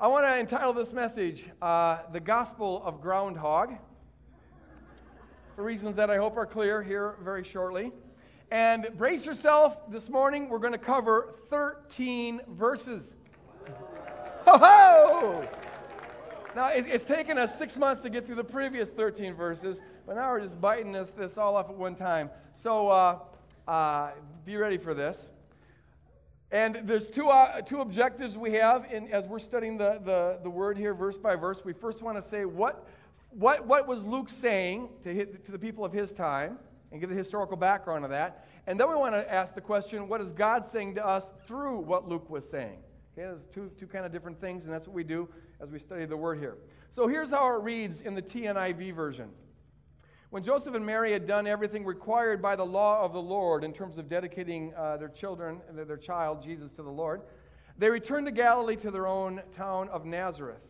I want to entitle this message uh, The Gospel of Groundhog, for reasons that I hope are clear here very shortly. And brace yourself, this morning we're going to cover 13 verses. Ho ho! Now, it, it's taken us six months to get through the previous 13 verses, but now we're just biting this, this all off at one time. So uh, uh, be ready for this. And there's two, uh, two objectives we have in, as we're studying the, the, the word here, verse by verse. We first want to say what, what, what was Luke saying to, to the people of his time and give the historical background of that. And then we want to ask the question what is God saying to us through what Luke was saying? Okay, there's two, two kind of different things, and that's what we do as we study the word here. So here's how it reads in the TNIV version. When Joseph and Mary had done everything required by the law of the Lord in terms of dedicating uh, their children, their child, Jesus, to the Lord, they returned to Galilee to their own town of Nazareth.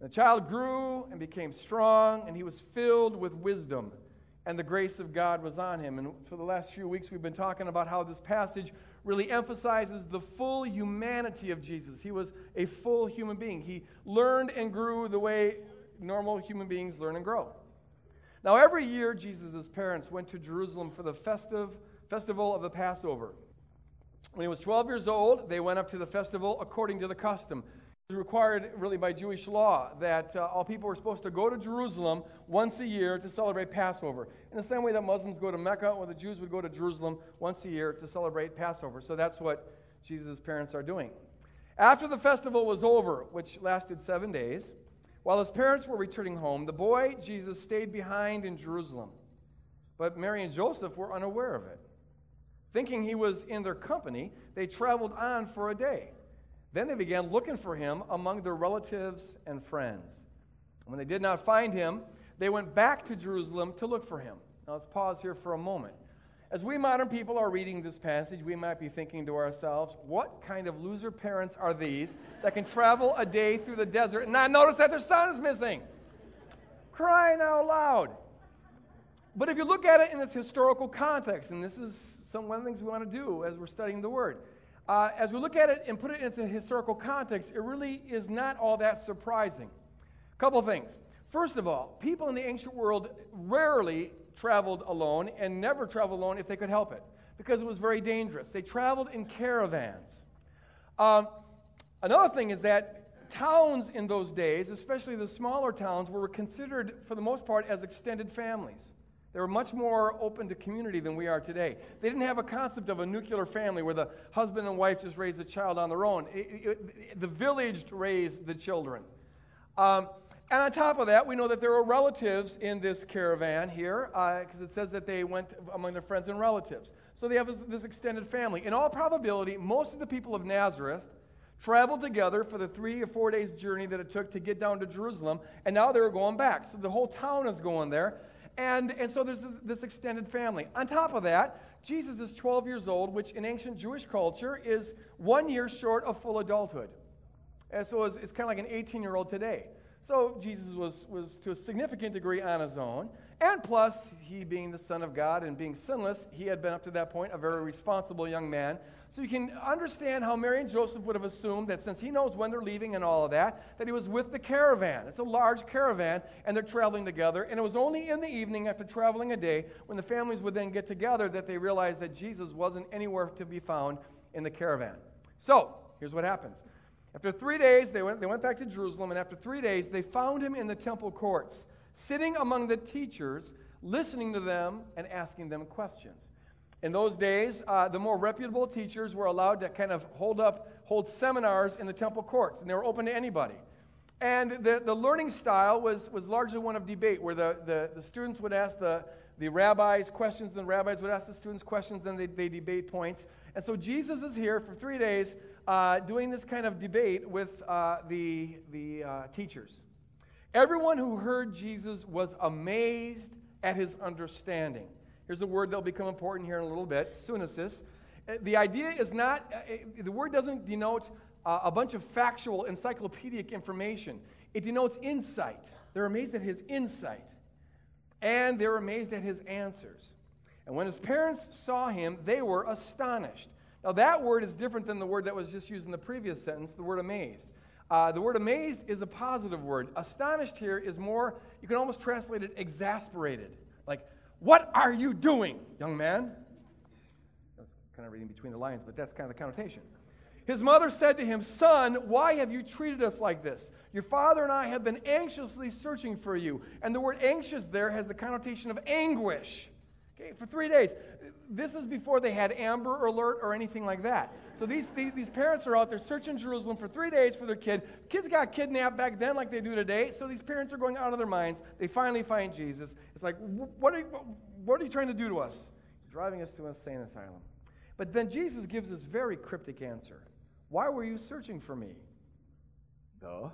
The child grew and became strong, and he was filled with wisdom, and the grace of God was on him. And for the last few weeks, we've been talking about how this passage really emphasizes the full humanity of Jesus. He was a full human being. He learned and grew the way normal human beings learn and grow. Now, every year, Jesus' parents went to Jerusalem for the festive festival of the Passover. When he was 12 years old, they went up to the festival according to the custom. It was required, really, by Jewish law that uh, all people were supposed to go to Jerusalem once a year to celebrate Passover. In the same way that Muslims go to Mecca, or the Jews would go to Jerusalem once a year to celebrate Passover. So that's what Jesus' parents are doing. After the festival was over, which lasted seven days, while his parents were returning home, the boy, Jesus, stayed behind in Jerusalem. But Mary and Joseph were unaware of it. Thinking he was in their company, they traveled on for a day. Then they began looking for him among their relatives and friends. When they did not find him, they went back to Jerusalem to look for him. Now let's pause here for a moment. As we modern people are reading this passage, we might be thinking to ourselves, what kind of loser parents are these that can travel a day through the desert and not notice that their son is missing? Crying out loud. But if you look at it in its historical context, and this is some, one of the things we want to do as we're studying the Word, uh, as we look at it and put it into historical context, it really is not all that surprising. A couple things. First of all, people in the ancient world rarely traveled alone and never traveled alone if they could help it because it was very dangerous. They traveled in caravans. Um, another thing is that towns in those days, especially the smaller towns, were considered, for the most part, as extended families. They were much more open to community than we are today. They didn't have a concept of a nuclear family where the husband and wife just raised the child on their own. It, it, the village raised the children. Um, and on top of that, we know that there were relatives in this caravan here, because uh, it says that they went among their friends and relatives. So they have this, extended family. In all probability, most of the people of Nazareth traveled together for the three or four days journey that it took to get down to Jerusalem, and now they were going back. So the whole town is going there. And, and so there's this extended family. On top of that, Jesus is 12 years old, which in ancient Jewish culture is one year short of full adulthood. And so it's, it's kind of like an 18 year old today. So Jesus was, was to a significant degree on his own. And plus, he being the Son of God and being sinless, he had been up to that point a very responsible young man. So you can understand how Mary and Joseph would have assumed that since he knows when they're leaving and all of that, that he was with the caravan. It's a large caravan, and they're traveling together. And it was only in the evening, after traveling a day, when the families would then get together, that they realized that Jesus wasn't anywhere to be found in the caravan. So, here's what happens. After three days, they went, they went back to Jerusalem, and after three days, they found him in the temple courts, sitting among the teachers, listening to them and asking them questions. In those days, uh, the more reputable teachers were allowed to kind of hold up, hold seminars in the temple courts, and they were open to anybody. And the, the learning style was, was largely one of debate, where the, the, the students would ask the, the rabbis questions, and the rabbis would ask the students questions, then they, they debate points. And so Jesus is here for three days uh, doing this kind of debate with uh, the, the uh, teachers. Everyone who heard Jesus was amazed at his understanding. Here's a word that'll become important here in a little bit sunesis. Uh, the idea is not, uh, the word doesn't denote uh, a bunch of factual, encyclopedic information, it denotes insight. They're amazed at his insight, and they're amazed at his answers. And when his parents saw him, they were astonished. Now, that word is different than the word that was just used in the previous sentence, the word amazed. Uh, the word amazed is a positive word. Astonished here is more, you can almost translate it exasperated. Like, what are you doing, young man? That's kind of reading between the lines, but that's kind of the connotation. His mother said to him, Son, why have you treated us like this? Your father and I have been anxiously searching for you. And the word anxious there has the connotation of anguish. Okay, for three days. This is before they had Amber Alert or anything like that. So these, these, these, parents are out there searching Jerusalem for three days for their kid. Kids got kidnapped back then like they do today. So these parents are going out of their minds. They finally find Jesus. It's like, what are you, what are you trying to do to us? Driving us to an insane asylum. But then Jesus gives this very cryptic answer. Why were you searching for me? Duh.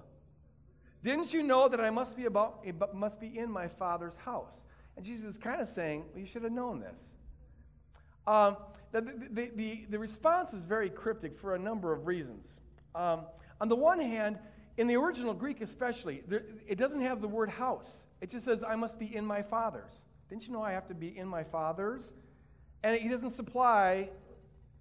Didn't you know that I must be, about, must be in my Father's house? And Jesus is kind of saying, well, you should have known this. Um, the, the, the, the, response is very cryptic for a number of reasons. Um, on the one hand, in the original Greek especially, there, it doesn't have the word house. It just says, I must be in my Father's. Didn't you know I have to be in my Father's? And he doesn't supply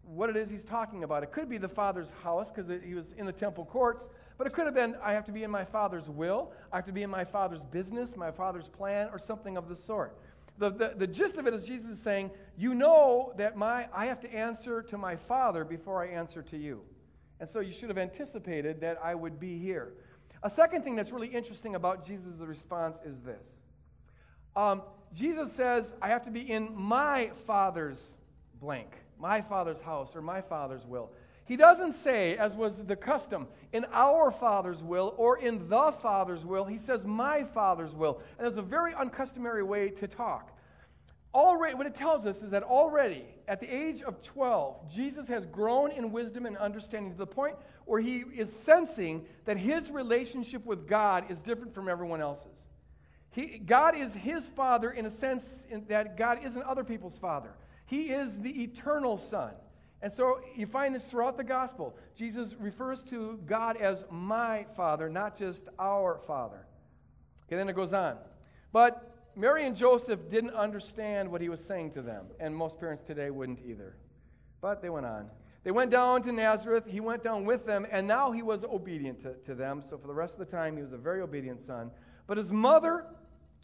what it is he's talking about. It could be the Father's house because he was in the temple courts, but it could have been I have to be in my Father's will, I have to be in my Father's business, my Father's plan, or something of the sort. The, the, the gist of it is Jesus is saying, You know that my, I have to answer to my Father before I answer to you. And so you should have anticipated that I would be here. A second thing that's really interesting about Jesus' response is this um, Jesus says, I have to be in my Father's blank my Father's house or my Father's will. He doesn't say, as was the custom, in our Father's will or in the Father's will. He says, my Father's will. And there's a very uncustomary way to talk. Already, what it tells us is that already at the age of 12, Jesus has grown in wisdom and understanding to the point where he is sensing that his relationship with God is different from everyone else's. He, God is his father in a sense that God isn't other people's father. He is the eternal Son. And so you find this throughout the gospel. Jesus refers to God as my Father, not just our Father. Okay, then it goes on. But Mary and Joseph didn't understand what he was saying to them, and most parents today wouldn't either. But they went on. They went down to Nazareth. He went down with them, and now he was obedient to, to them. So for the rest of the time, he was a very obedient son. But his mother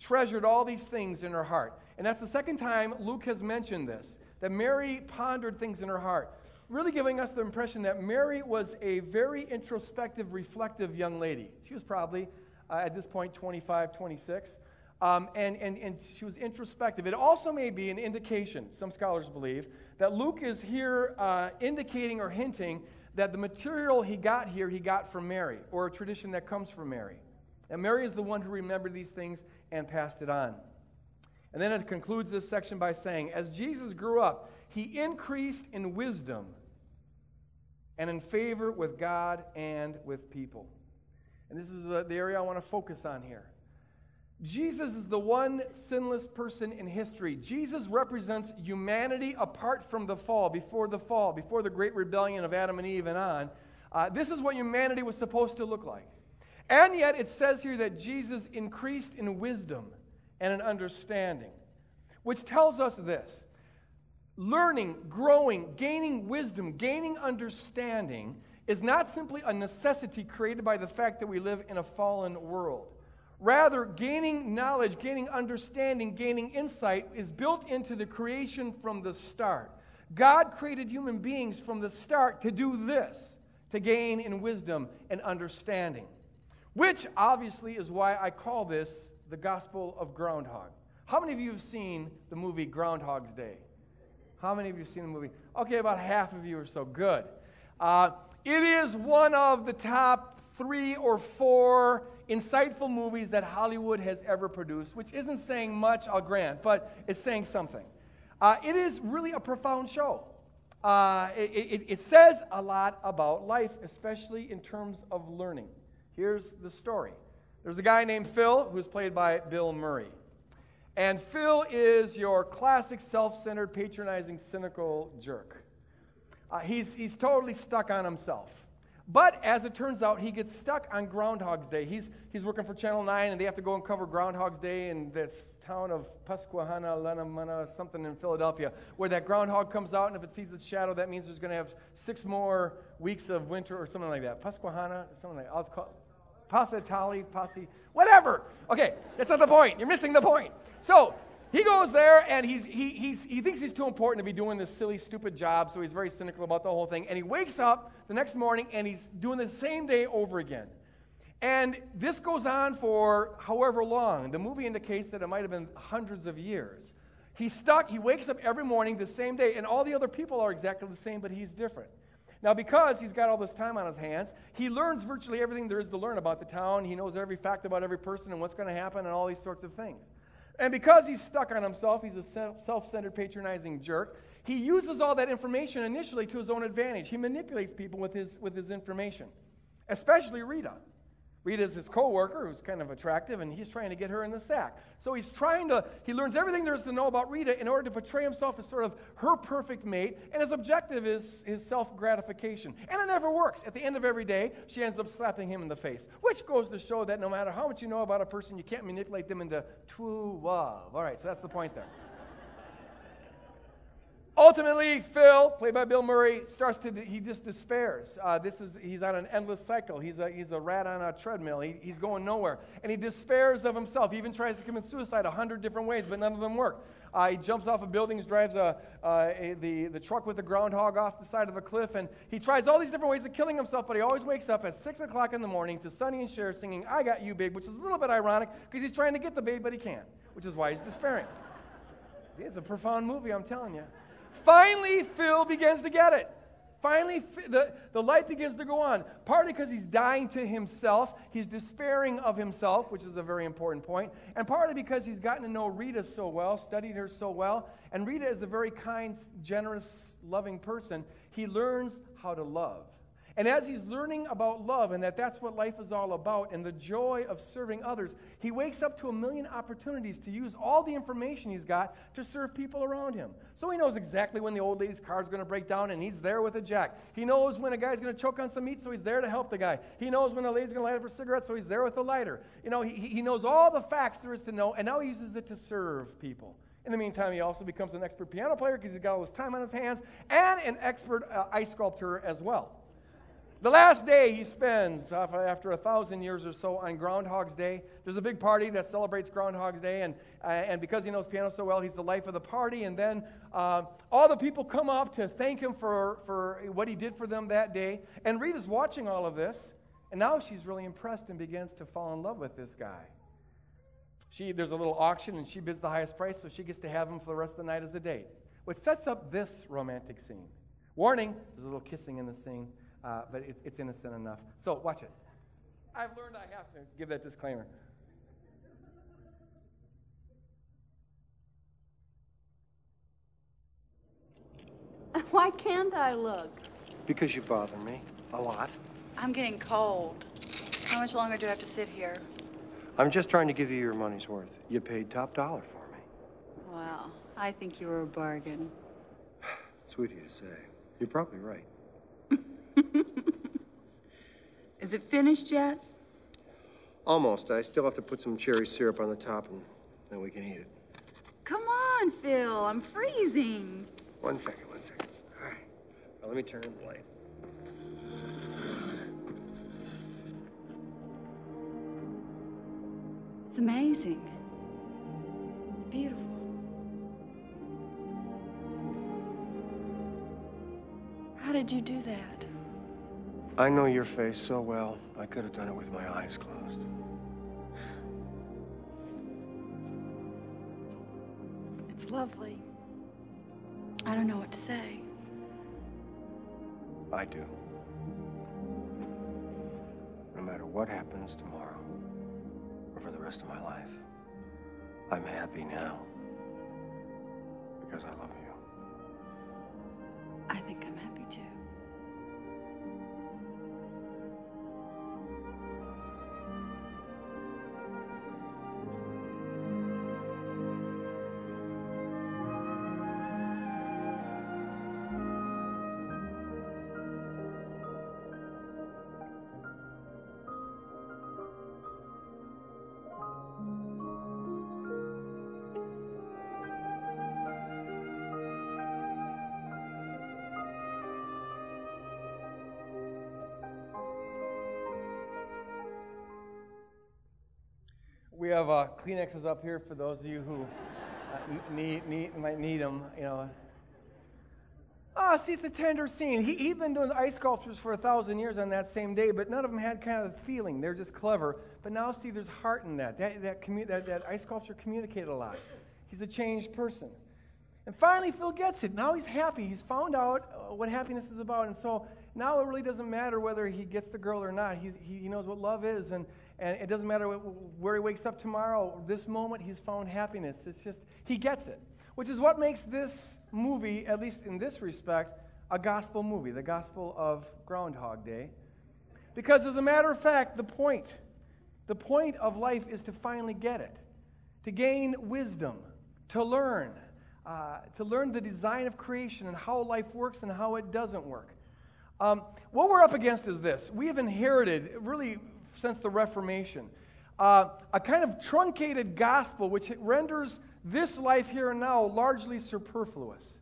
treasured all these things in her heart. And that's the second time Luke has mentioned this that Mary pondered things in her heart, really giving us the impression that Mary was a very introspective, reflective young lady. She was probably, uh, at this point, 25, 26. Um, and, and, and she was introspective. It also may be an indication, some scholars believe, that Luke is here uh, indicating or hinting that the material he got here, he got from Mary, or a tradition that comes from Mary. And Mary is the one who remembered these things and passed it on. And then it concludes this section by saying, As Jesus grew up, he increased in wisdom and in favor with God and with people. And this is the, area I want to focus on here. Jesus is the one sinless person in history. Jesus represents humanity apart from the fall, before the fall, before the great rebellion of Adam and Eve and on. Uh, this is what humanity was supposed to look like. And yet it says here that Jesus increased in wisdom and an understanding, which tells us this learning, growing, gaining wisdom, gaining understanding is not simply a necessity created by the fact that we live in a fallen world. Rather, gaining knowledge, gaining understanding, gaining insight is built into the creation from the start. God created human beings from the start to do this, to gain in wisdom and understanding. Which obviously is why I call this the Gospel of Groundhog. How many of you have seen the movie Groundhog's Day? How many of you have seen the movie? Okay, about half of you or so. Good. Uh, it is one of the top three or four insightful movies that Hollywood has ever produced, which isn't saying much, I'll grant, but it's saying something. Uh, it is really a profound show. Uh, it, it, it says a lot about life, especially in terms of learning. Here's the story there's a guy named Phil who's played by Bill Murray. And Phil is your classic self centered, patronizing, cynical jerk. Uh, he's, he's totally stuck on himself. But as it turns out, he gets stuck on Groundhog's Day. He's, he's working for Channel 9, and they have to go and cover Groundhog's Day in this town of Pasquahana, Lenamana, something in Philadelphia, where that groundhog comes out, and if it sees its shadow, that means there's going to have six more weeks of winter or something like that. Pasquahana, something like that. I'll call Pasatali, Pasi, whatever. Okay, that's not the point. You're missing the point. So he goes there and he's, he, he's, he thinks he's too important to be doing this silly, stupid job, so he's very cynical about the whole thing. And he wakes up the next morning and he's doing the same day over again. And this goes on for however long. The movie indicates that it might have been hundreds of years. He's stuck, he wakes up every morning the same day, and all the other people are exactly the same, but he's different. Now, because he's got all this time on his hands, he learns virtually everything there is to learn about the town. He knows every fact about every person and what's going to happen and all these sorts of things. And because he's stuck on himself, he's a self centered, patronizing jerk. He uses all that information initially to his own advantage. He manipulates people with his, with his information, especially Rita. Rita's his coworker who's kind of attractive, and he's trying to get her in the sack. So he's trying to, he learns everything there is to know about Rita in order to portray himself as sort of her perfect mate, and his objective is his self gratification. And it never works. At the end of every day, she ends up slapping him in the face, which goes to show that no matter how much you know about a person, you can't manipulate them into true love. All right, so that's the point there. Ultimately, Phil, played by Bill Murray, starts to, he just despairs. Uh, this is, he's on an endless cycle. He's a, he's a rat on a treadmill. He, he's going nowhere. And he despairs of himself. He even tries to commit suicide a hundred different ways, but none of them work. Uh, he jumps off of buildings, drives a, uh, a, the, the truck with the groundhog off the side of a cliff, and he tries all these different ways of killing himself, but he always wakes up at 6 o'clock in the morning to Sonny and Cher singing, I Got You, Babe, which is a little bit ironic because he's trying to get the babe, but he can't, which is why he's despairing. It's a profound movie, I'm telling you. Finally, Phil begins to get it. Finally, the, the light begins to go on. Partly because he's dying to himself, he's despairing of himself, which is a very important point, and partly because he's gotten to know Rita so well, studied her so well, and Rita is a very kind, generous, loving person. He learns how to love. And as he's learning about love and that that's what life is all about and the joy of serving others, he wakes up to a million opportunities to use all the information he's got to serve people around him. So he knows exactly when the old lady's car is going to break down and he's there with a jack. He knows when a guy's going to choke on some meat, so he's there to help the guy. He knows when a lady's going to light up her cigarette, so he's there with a lighter. You know, he, he knows all the facts there is to know, and now he uses it to serve people. In the meantime, he also becomes an expert piano player because he's got all this time on his hands and an expert uh, ice sculptor as well. The last day he spends after a thousand years or so on Groundhog's Day. There's a big party that celebrates Groundhog's Day, and, uh, and because he knows piano so well, he's the life of the party. And then uh, all the people come up to thank him for, for what he did for them that day. And Rita's watching all of this, and now she's really impressed and begins to fall in love with this guy. She, there's a little auction, and she bids the highest price, so she gets to have him for the rest of the night as a date, which sets up this romantic scene. Warning, there's a little kissing in the scene uh, but it, it's innocent enough. So watch it. I've learned I have to give that disclaimer. Why can't I look? Because you bother me a lot. I'm getting cold. How much longer do I have to sit here? I'm just trying to give you your money's worth. You paid top dollar for me. Well, I think you were a bargain. Sweet of you to say. You're probably right. Is it finished yet? Almost. I still have to put some cherry syrup on the top and then we can eat it. Come on, Phil. I'm freezing. One second, one second. All right. Now let me turn the light. It's amazing. It's beautiful. How did you do that? I know your face so well, I could have done it with my eyes closed. It's lovely. I don't know what to say. I do. No matter what happens tomorrow, or for the rest of my life, I'm happy now because I love you. I think I'm happy have uh, Kleenexes up here for those of you who uh, need, need, might need them. You know. Ah, see, it's a tender scene. He, he'd been doing ice sculptures for a thousand years on that same day, but none of them had kind of the feeling. They're just clever. But now, see, there's heart in that. That, that, commu- that, that ice sculpture communicated a lot. He's a changed person. And finally, Phil gets it. Now he's happy. He's found out uh, what happiness is about. And so now it really doesn't matter whether he gets the girl or not. He's, he, he knows what love is. And, and it doesn't matter where he wakes up tomorrow. This moment, he's found happiness. It's just, he gets it. Which is what makes this movie, at least in this respect, a gospel movie, the gospel of Groundhog Day. Because as a matter of fact, the point, the point of life is to finally get it, to gain wisdom, to learn, uh, to learn the design of creation and how life works and how it doesn't work. Um, what we're up against is this we have inherited, really, since the Reformation, uh, a kind of truncated gospel which renders this life here and now largely superfluous.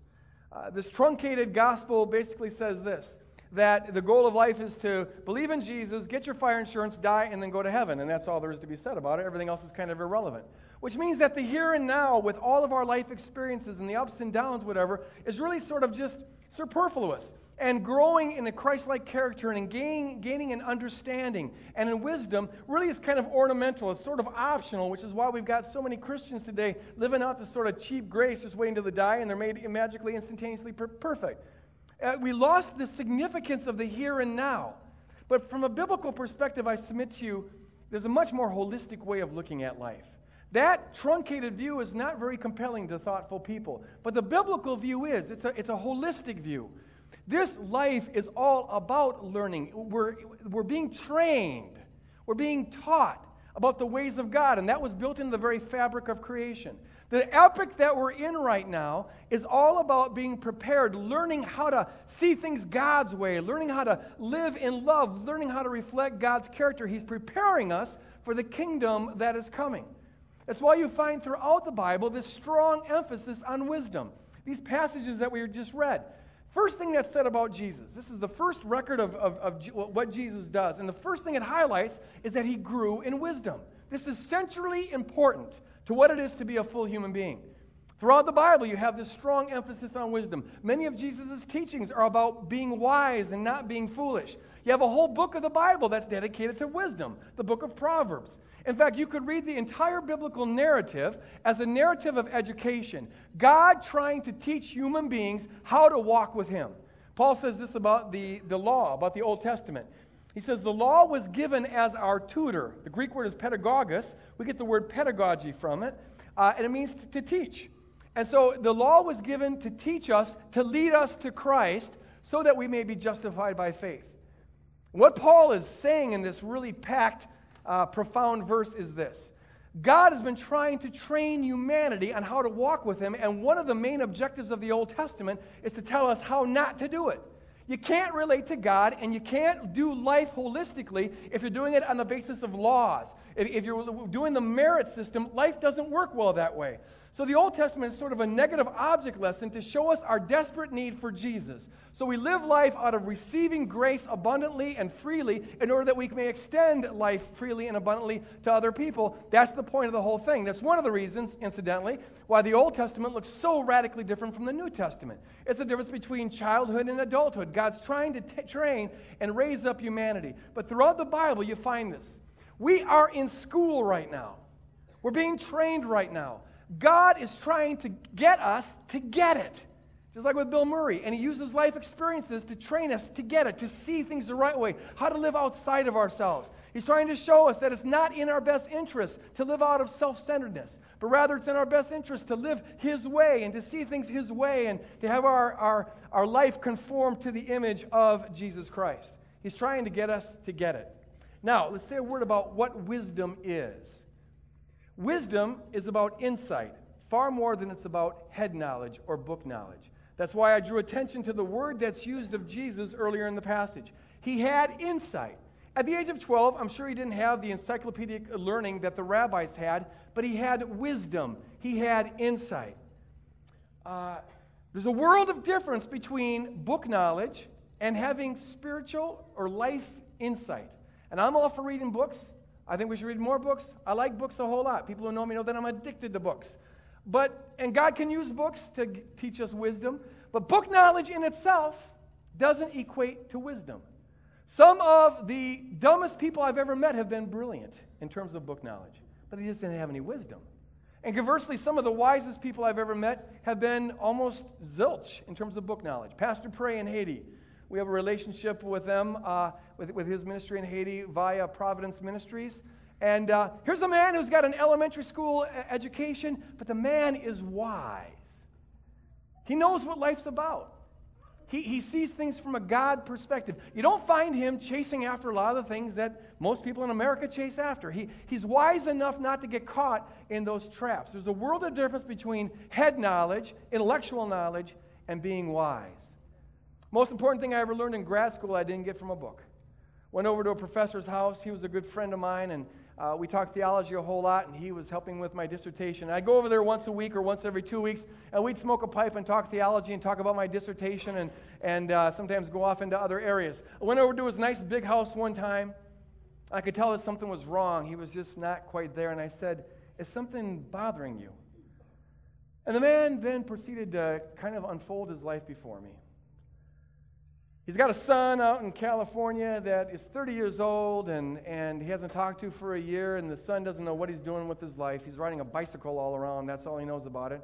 Uh, this truncated gospel basically says this that the goal of life is to believe in Jesus, get your fire insurance, die, and then go to heaven. And that's all there is to be said about it. Everything else is kind of irrelevant. Which means that the here and now, with all of our life experiences and the ups and downs, whatever, is really sort of just superfluous and growing in a Christ like character and gaining, gaining an understanding and in wisdom really is kind of ornamental. It's sort of optional, which is why we've got so many Christians today living out this sort of cheap grace, just waiting to the die, and they're made magically, instantaneously per- perfect. Uh, we lost the significance of the here and now. But from a biblical perspective, I submit to you, there's a much more holistic way of looking at life. That truncated view is not very compelling to thoughtful people. But the biblical view is it's a, it's a holistic view. This life is all about learning. We're, we're being trained, we're being taught about the ways of God, and that was built into the very fabric of creation. The epic that we're in right now is all about being prepared, learning how to see things God's way, learning how to live in love, learning how to reflect God's character. He's preparing us for the kingdom that is coming. That's why you find throughout the Bible this strong emphasis on wisdom. These passages that we just read. First thing that's said about Jesus, this is the first record of, of, of what Jesus does. And the first thing it highlights is that he grew in wisdom. This is centrally important to what it is to be a full human being. Throughout the Bible, you have this strong emphasis on wisdom. Many of Jesus' teachings are about being wise and not being foolish. You have a whole book of the Bible that's dedicated to wisdom, the book of Proverbs. In fact, you could read the entire biblical narrative as a narrative of education God trying to teach human beings how to walk with Him. Paul says this about the, the law, about the Old Testament. He says, The law was given as our tutor. The Greek word is pedagogus. We get the word pedagogy from it, uh, and it means to, to teach. And so the law was given to teach us, to lead us to Christ, so that we may be justified by faith. What Paul is saying in this really packed uh, profound verse is this God has been trying to train humanity on how to walk with Him, and one of the main objectives of the Old Testament is to tell us how not to do it. You can't relate to God and you can't do life holistically if you're doing it on the basis of laws. If, if you're doing the merit system, life doesn't work well that way. So the Old Testament is sort of a negative object lesson to show us our desperate need for Jesus. So we live life out of receiving grace abundantly and freely in order that we may extend life freely and abundantly to other people. That's the point of the whole thing. That's one of the reasons, incidentally, why the Old Testament looks so radically different from the New Testament. It's the difference between childhood and adulthood. God's trying to t- train and raise up humanity. But throughout the Bible, you find this. We are in school right now. We're being trained right now. God is trying to get us to get it. Just like with Bill Murray. And he uses life experiences to train us to get it, to see things the right way, how to live outside of ourselves. He's trying to show us that it's not in our best interest to live out of self centeredness, but rather it's in our best interest to live His way and to see things His way and to have our, our, our life conform to the image of Jesus Christ. He's trying to get us to get it. Now, let's say a word about what wisdom is. Wisdom is about insight far more than it's about head knowledge or book knowledge. That's why I drew attention to the word that's used of Jesus earlier in the passage. He had insight. At the age of 12, I'm sure he didn't have the encyclopedic learning that the rabbis had, but he had wisdom. He had insight. Uh, there's a world of difference between book knowledge and having spiritual or life insight. And I'm all for reading books. I think we should read more books. I like books a whole lot. People who know me know that I'm addicted to books. But, and God can use books to g- teach us wisdom, but book knowledge in itself doesn't equate to wisdom. Some of the dumbest people I've ever met have been brilliant in terms of book knowledge, but they just didn't have any wisdom. And conversely, some of the wisest people I've ever met have been almost zilch in terms of book knowledge. Pastor Prey in Haiti, we have a relationship with them, uh, with, with his ministry in Haiti via Providence Ministries. And uh, here's a man who's got an elementary school education, but the man is wise. He knows what life's about. He, he sees things from a God perspective. You don't find him chasing after a lot of the things that most people in America chase after. He, he's wise enough not to get caught in those traps. There's a world of difference between head knowledge, intellectual knowledge, and being wise. Most important thing I ever learned in grad school, I didn't get from a book. Went over to a professor's house. He was a good friend of mine, and uh, we talked theology a whole lot, and he was helping with my dissertation. I'd go over there once a week or once every two weeks, and we'd smoke a pipe and talk theology and talk about my dissertation and, and uh, sometimes go off into other areas. I went over to his nice big house one time. I could tell that something was wrong. He was just not quite there, and I said, Is something bothering you? And the man then proceeded to kind of unfold his life before me. He's got a son out in California that is 30 years old and, and he hasn't talked to for a year, and the son doesn't know what he's doing with his life. He's riding a bicycle all around, that's all he knows about it.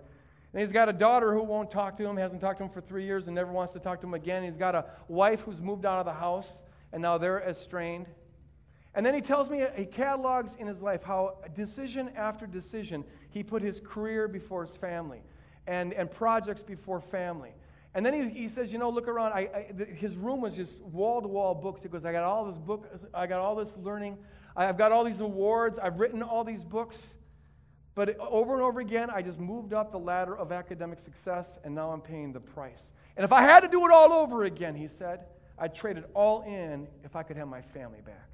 And he's got a daughter who won't talk to him, hasn't talked to him for three years, and never wants to talk to him again. He's got a wife who's moved out of the house, and now they're estranged. And then he tells me, he catalogs in his life how decision after decision, he put his career before his family and, and projects before family. And then he, he says, you know, look around. I, I, his room was just wall to wall books. He goes, I got all this book, I got all this learning. I've got all these awards. I've written all these books. But over and over again, I just moved up the ladder of academic success, and now I'm paying the price. And if I had to do it all over again, he said, I'd trade it all in if I could have my family back.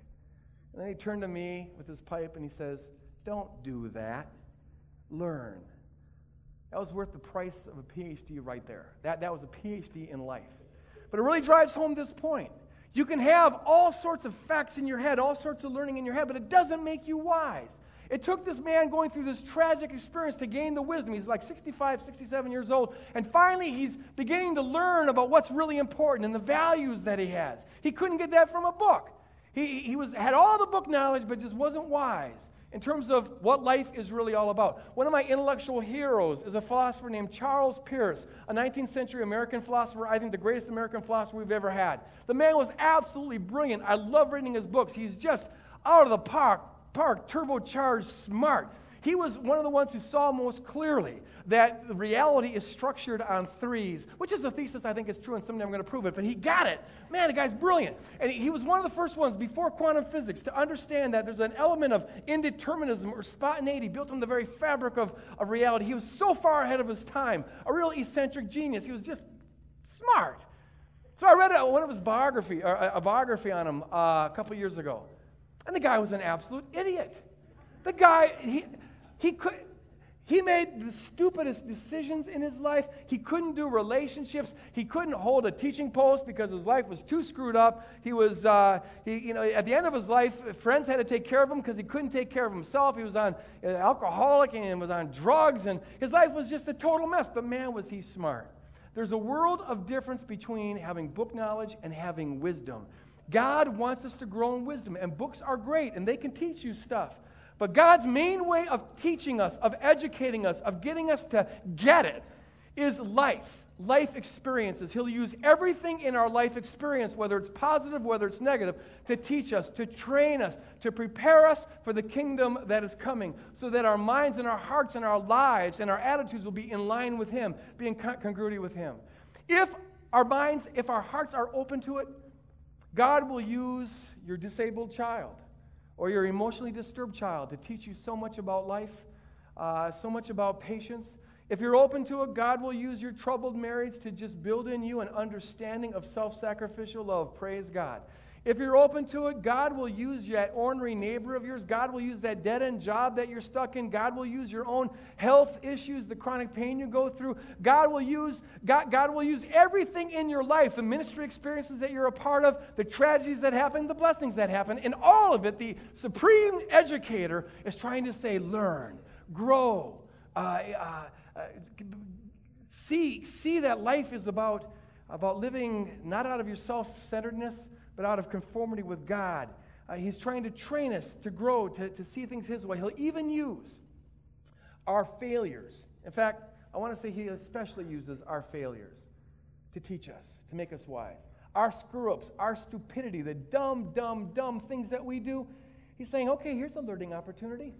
And then he turned to me with his pipe and he says, Don't do that. Learn. That was worth the price of a PhD right there. That, that was a PhD in life. But it really drives home this point. You can have all sorts of facts in your head, all sorts of learning in your head, but it doesn't make you wise. It took this man going through this tragic experience to gain the wisdom. He's like 65, 67 years old. And finally, he's beginning to learn about what's really important and the values that he has. He couldn't get that from a book. He, he was, had all the book knowledge, but just wasn't wise in terms of what life is really all about. One of my intellectual heroes is a philosopher named Charles Peirce, a 19th century American philosopher, I think the greatest American philosopher we've ever had. The man was absolutely brilliant. I love reading his books. He's just out of the park, park, turbocharged, smart. He was one of the ones who saw most clearly that reality is structured on threes, which is a thesis I think is true, and someday I'm going to prove it. But he got it. Man, the guy's brilliant. And he was one of the first ones before quantum physics to understand that there's an element of indeterminism or spontaneity built in the very fabric of, of reality. He was so far ahead of his time, a real eccentric genius. He was just smart. So I read one of his biography, a biography on him uh, a couple years ago, and the guy was an absolute idiot. The guy, he, he could. He made the stupidest decisions in his life. He couldn't do relationships. He couldn't hold a teaching post because his life was too screwed up. He was, uh, he, you know, at the end of his life, friends had to take care of him because he couldn't take care of himself. He was on uh, alcoholic and was on drugs, and his life was just a total mess. But man, was he smart. There's a world of difference between having book knowledge and having wisdom. God wants us to grow in wisdom, and books are great, and they can teach you stuff. But God's main way of teaching us, of educating us, of getting us to get it is life, life experiences. He'll use everything in our life experience, whether it's positive, whether it's negative, to teach us, to train us, to prepare us for the kingdom that is coming, so that our minds and our hearts and our lives and our attitudes will be in line with Him, be in congruity with Him. If our minds, if our hearts are open to it, God will use your disabled child or your emotionally disturbed child to teach you so much about life, uh, so much about patience. If you're open to it, God will use your troubled marriage to just build in you an understanding of self sacrificial love. Praise God. If you're open to it, God will use that ornery neighbor of yours. God will use that dead end job that you're stuck in. God will use your own health issues, the chronic pain you go through. God will use, God, God will use everything in your life, the ministry experiences that you're a part of, the tragedies that happen, the blessings that happen. In all of it, the supreme educator is trying to say, learn, grow, uh, uh, see, see that life is about, about living not out of your self centeredness but out of conformity with God. Uh, he's trying to train us to grow, to, to see things His way. He'll even use our failures. In fact, I want to say He especially uses our failures to teach us, to make us wise. Our screw ups, our stupidity, the dumb, dumb, dumb things that we do. He's saying, okay, here's a learning opportunity.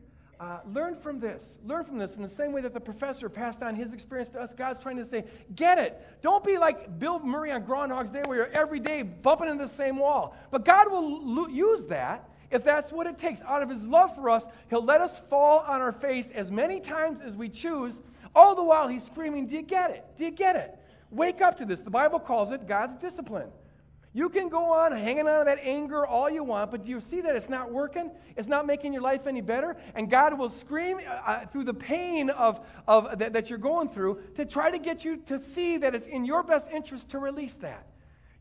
Uh, learn from this. Learn from this in the same way that the professor passed on his experience to us. God's trying to say, get it. Don't be like Bill Murray on Groundhog's Day where you're every day bumping into the same wall. But God will use that if that's what it takes. Out of his love for us, he'll let us fall on our face as many times as we choose. All the while, he's screaming, Do you get it? Do you get it? Wake up to this. The Bible calls it God's discipline. You can go on hanging on to that anger all you want, but you see that it's not working? It's not making your life any better? And God will scream uh, uh, through the pain of, of that, that you're going through to try to get you to see that it's in your best interest to release that.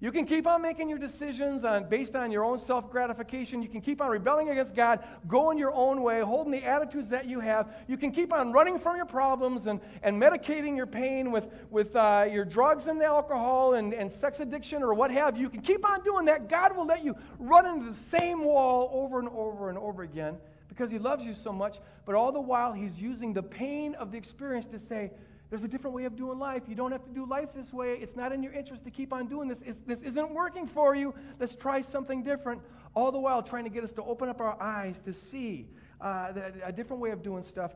You can keep on making your decisions on, based on your own self gratification. You can keep on rebelling against God, going your own way, holding the attitudes that you have. You can keep on running from your problems and, and medicating your pain with, with uh, your drugs and the alcohol and, and sex addiction or what have you. You can keep on doing that. God will let you run into the same wall over and over and over again because He loves you so much. But all the while, He's using the pain of the experience to say, there's a different way of doing life. You don't have to do life this way. It's not in your interest to keep on doing this. It's, this isn't working for you. Let's try something different. All the while trying to get us to open up our eyes to see uh, a different way of doing stuff.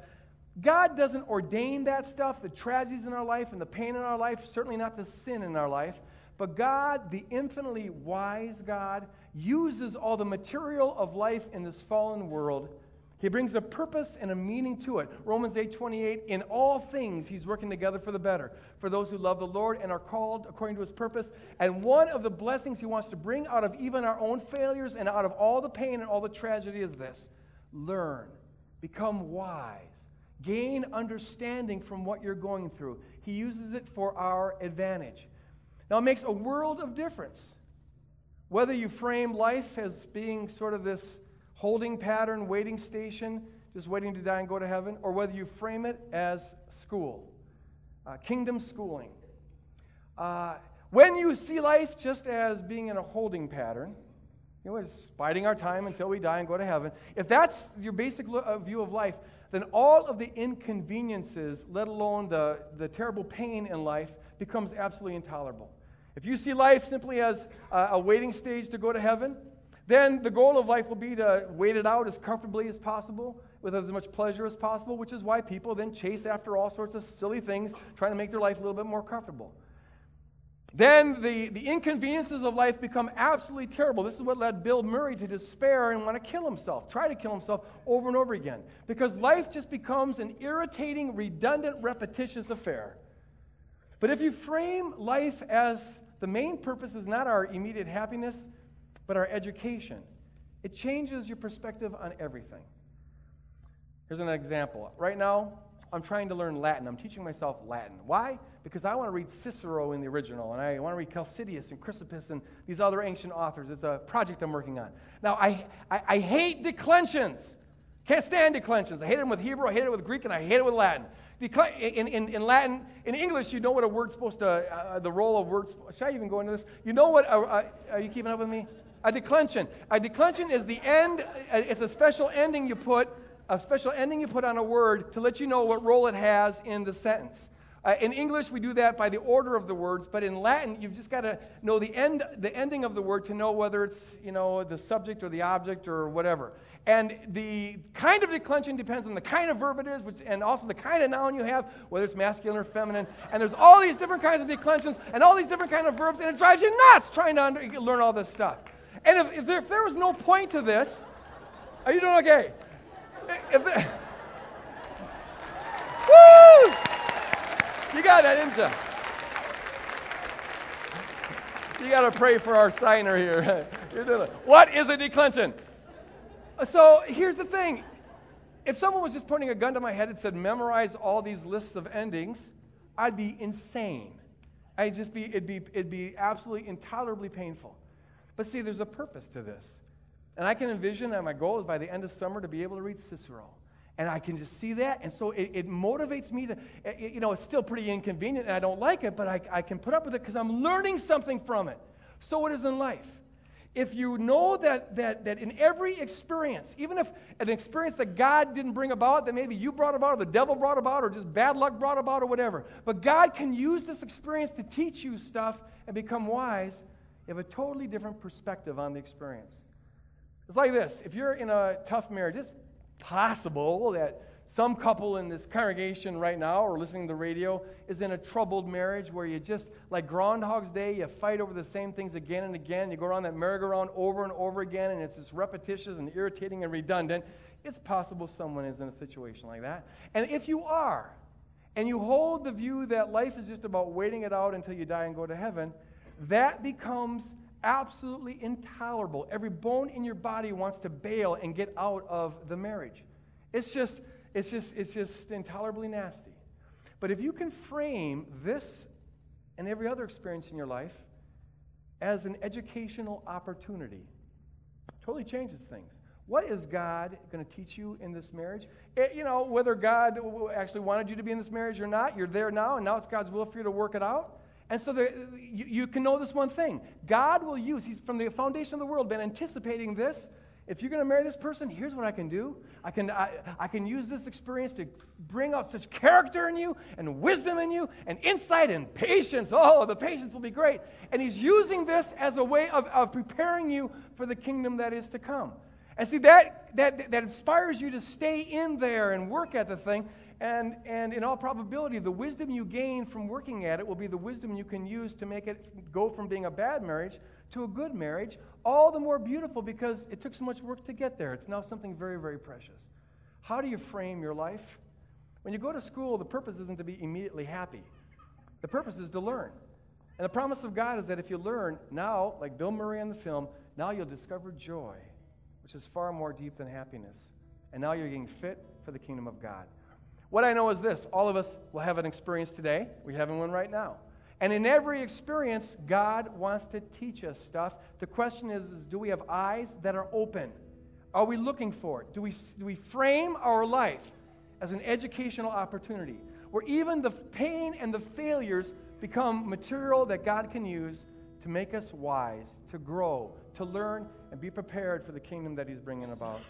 God doesn't ordain that stuff, the tragedies in our life and the pain in our life, certainly not the sin in our life. But God, the infinitely wise God, uses all the material of life in this fallen world he brings a purpose and a meaning to it. Romans 8 28, in all things, he's working together for the better, for those who love the Lord and are called according to his purpose. And one of the blessings he wants to bring out of even our own failures and out of all the pain and all the tragedy is this learn, become wise, gain understanding from what you're going through. He uses it for our advantage. Now, it makes a world of difference whether you frame life as being sort of this holding pattern, waiting station, just waiting to die and go to heaven, or whether you frame it as school, uh, kingdom schooling. Uh, when you see life just as being in a holding pattern, you know, it's biding our time until we die and go to heaven. If that's your basic lo- uh, view of life, then all of the inconveniences, let alone the, the terrible pain in life, becomes absolutely intolerable. If you see life simply as a, a waiting stage to go to heaven, then the goal of life will be to wait it out as comfortably as possible, with as much pleasure as possible, which is why people then chase after all sorts of silly things, trying to make their life a little bit more comfortable. Then the, the inconveniences of life become absolutely terrible. This is what led Bill Murray to despair and want to kill himself, try to kill himself over and over again. Because life just becomes an irritating, redundant, repetitious affair. But if you frame life as the main purpose is not our immediate happiness, but our education. It changes your perspective on everything. Here's an example. Right now, I'm trying to learn Latin. I'm teaching myself Latin. Why? Because I want to read Cicero in the original, and I want to read Calcidius and Chrysippus and these other ancient authors. It's a project I'm working on. Now, I, I, I hate declensions. Can't stand declensions. I hate them with Hebrew, I hate it with Greek, and I hate it with Latin. In, in, in Latin, in English, you know what a word's supposed to, uh, the role of words. Should I even go into this? You know what, uh, uh, are you keeping up with me? A declension. A declension is the end, uh, it's a special ending you put, a special ending you put on a word to let you know what role it has in the sentence. Uh, in English, we do that by the order of the words, but in Latin, you've just got to know the end, the ending of the word to know whether it's you know the subject or the object or whatever. And the kind of declension depends on the kind of verb it is, which, and also the kind of noun you have, whether it's masculine or feminine. And there's all these different kinds of declensions and all these different kind of verbs, and it drives you nuts trying to under, learn all this stuff. And if, if, there, if there was no point to this, are you doing okay? If there, woo! You got that, didn't you? You got to pray for our signer here. what is a declension? So here's the thing. If someone was just pointing a gun to my head and said, memorize all these lists of endings, I'd be insane. I'd just be, it'd be, it'd be absolutely intolerably painful. But see, there's a purpose to this. And I can envision that my goal is by the end of summer to be able to read Cicero. And I can just see that. And so it, it motivates me to, it, you know, it's still pretty inconvenient and I don't like it, but I, I can put up with it because I'm learning something from it. So it is in life. If you know that, that, that in every experience, even if an experience that God didn't bring about, that maybe you brought about, or the devil brought about, or just bad luck brought about, or whatever, but God can use this experience to teach you stuff and become wise, you have a totally different perspective on the experience. It's like this if you're in a tough marriage, it's possible that some couple in this congregation right now or listening to the radio is in a troubled marriage where you just, like Groundhog's Day, you fight over the same things again and again. You go around that merry-go-round over and over again, and it's just repetitious and irritating and redundant. It's possible someone is in a situation like that. And if you are, and you hold the view that life is just about waiting it out until you die and go to heaven, that becomes absolutely intolerable. Every bone in your body wants to bail and get out of the marriage. It's just it's just, it's just intolerably nasty. But if you can frame this and every other experience in your life as an educational opportunity, totally changes things. What is God going to teach you in this marriage? It, you know, whether God actually wanted you to be in this marriage or not, you're there now, and now it's God's will for you to work it out. And so you, you can know this one thing God will use, He's from the foundation of the world, been anticipating this if you're going to marry this person, here's what I can do. I can, I, I can use this experience to bring out such character in you and wisdom in you and insight and patience. Oh, the patience will be great. And he's using this as a way of, of preparing you for the kingdom that is to come. And see, that, that, that inspires you to stay in there and work at the thing. And, and in all probability, the wisdom you gain from working at it will be the wisdom you can use to make it go from being a bad marriage to a good marriage, all the more beautiful because it took so much work to get there. It's now something very, very precious. How do you frame your life? When you go to school, the purpose isn't to be immediately happy, the purpose is to learn. And the promise of God is that if you learn, now, like Bill Murray in the film, now you'll discover joy, which is far more deep than happiness. And now you're getting fit for the kingdom of God. What I know is this all of us will have an experience today. We're having one right now. And in every experience, God wants to teach us stuff. The question is, is do we have eyes that are open? Are we looking for it? Do we, do we frame our life as an educational opportunity where even the pain and the failures become material that God can use to make us wise, to grow, to learn, and be prepared for the kingdom that He's bringing about?